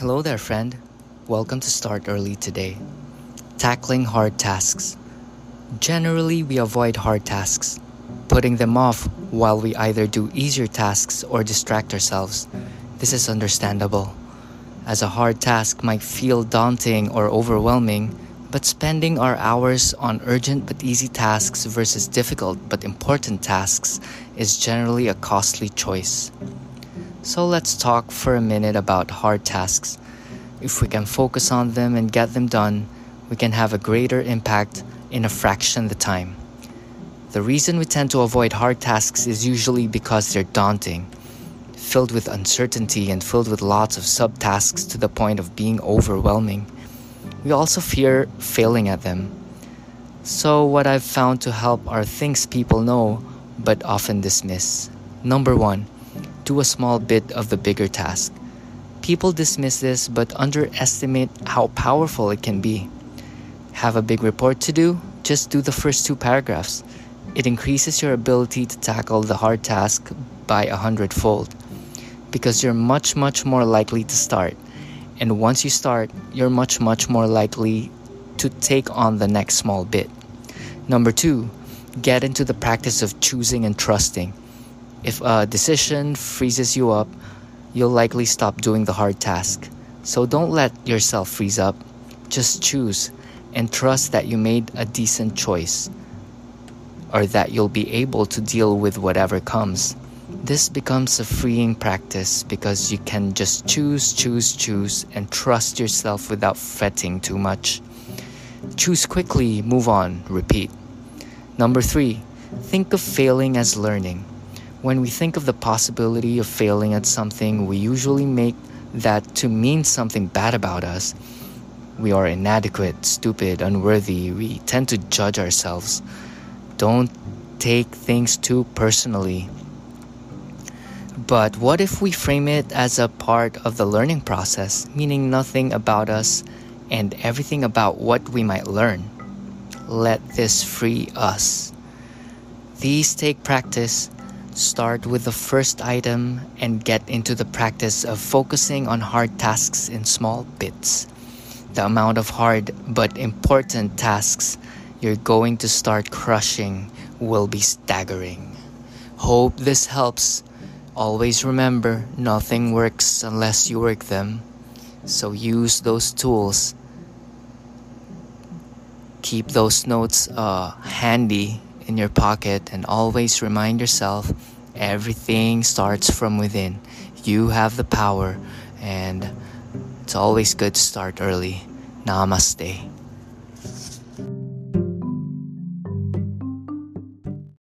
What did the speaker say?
Hello there, friend. Welcome to Start Early today. Tackling hard tasks. Generally, we avoid hard tasks, putting them off while we either do easier tasks or distract ourselves. This is understandable, as a hard task might feel daunting or overwhelming, but spending our hours on urgent but easy tasks versus difficult but important tasks is generally a costly choice. So let's talk for a minute about hard tasks. If we can focus on them and get them done, we can have a greater impact in a fraction of the time. The reason we tend to avoid hard tasks is usually because they're daunting, filled with uncertainty and filled with lots of subtasks to the point of being overwhelming. We also fear failing at them. So, what I've found to help are things people know but often dismiss. Number one, do a small bit of the bigger task. People dismiss this but underestimate how powerful it can be. Have a big report to do? Just do the first two paragraphs. It increases your ability to tackle the hard task by a hundredfold because you're much, much more likely to start. And once you start, you're much, much more likely to take on the next small bit. Number two, get into the practice of choosing and trusting. If a decision freezes you up, you'll likely stop doing the hard task. So don't let yourself freeze up. Just choose and trust that you made a decent choice or that you'll be able to deal with whatever comes. This becomes a freeing practice because you can just choose, choose, choose, and trust yourself without fretting too much. Choose quickly, move on, repeat. Number three, think of failing as learning. When we think of the possibility of failing at something, we usually make that to mean something bad about us. We are inadequate, stupid, unworthy. We tend to judge ourselves. Don't take things too personally. But what if we frame it as a part of the learning process, meaning nothing about us and everything about what we might learn? Let this free us. These take practice Start with the first item and get into the practice of focusing on hard tasks in small bits. The amount of hard but important tasks you're going to start crushing will be staggering. Hope this helps. Always remember nothing works unless you work them. So use those tools. Keep those notes uh, handy in your pocket and always remind yourself everything starts from within. You have the power, and it's always good to start early. Namaste.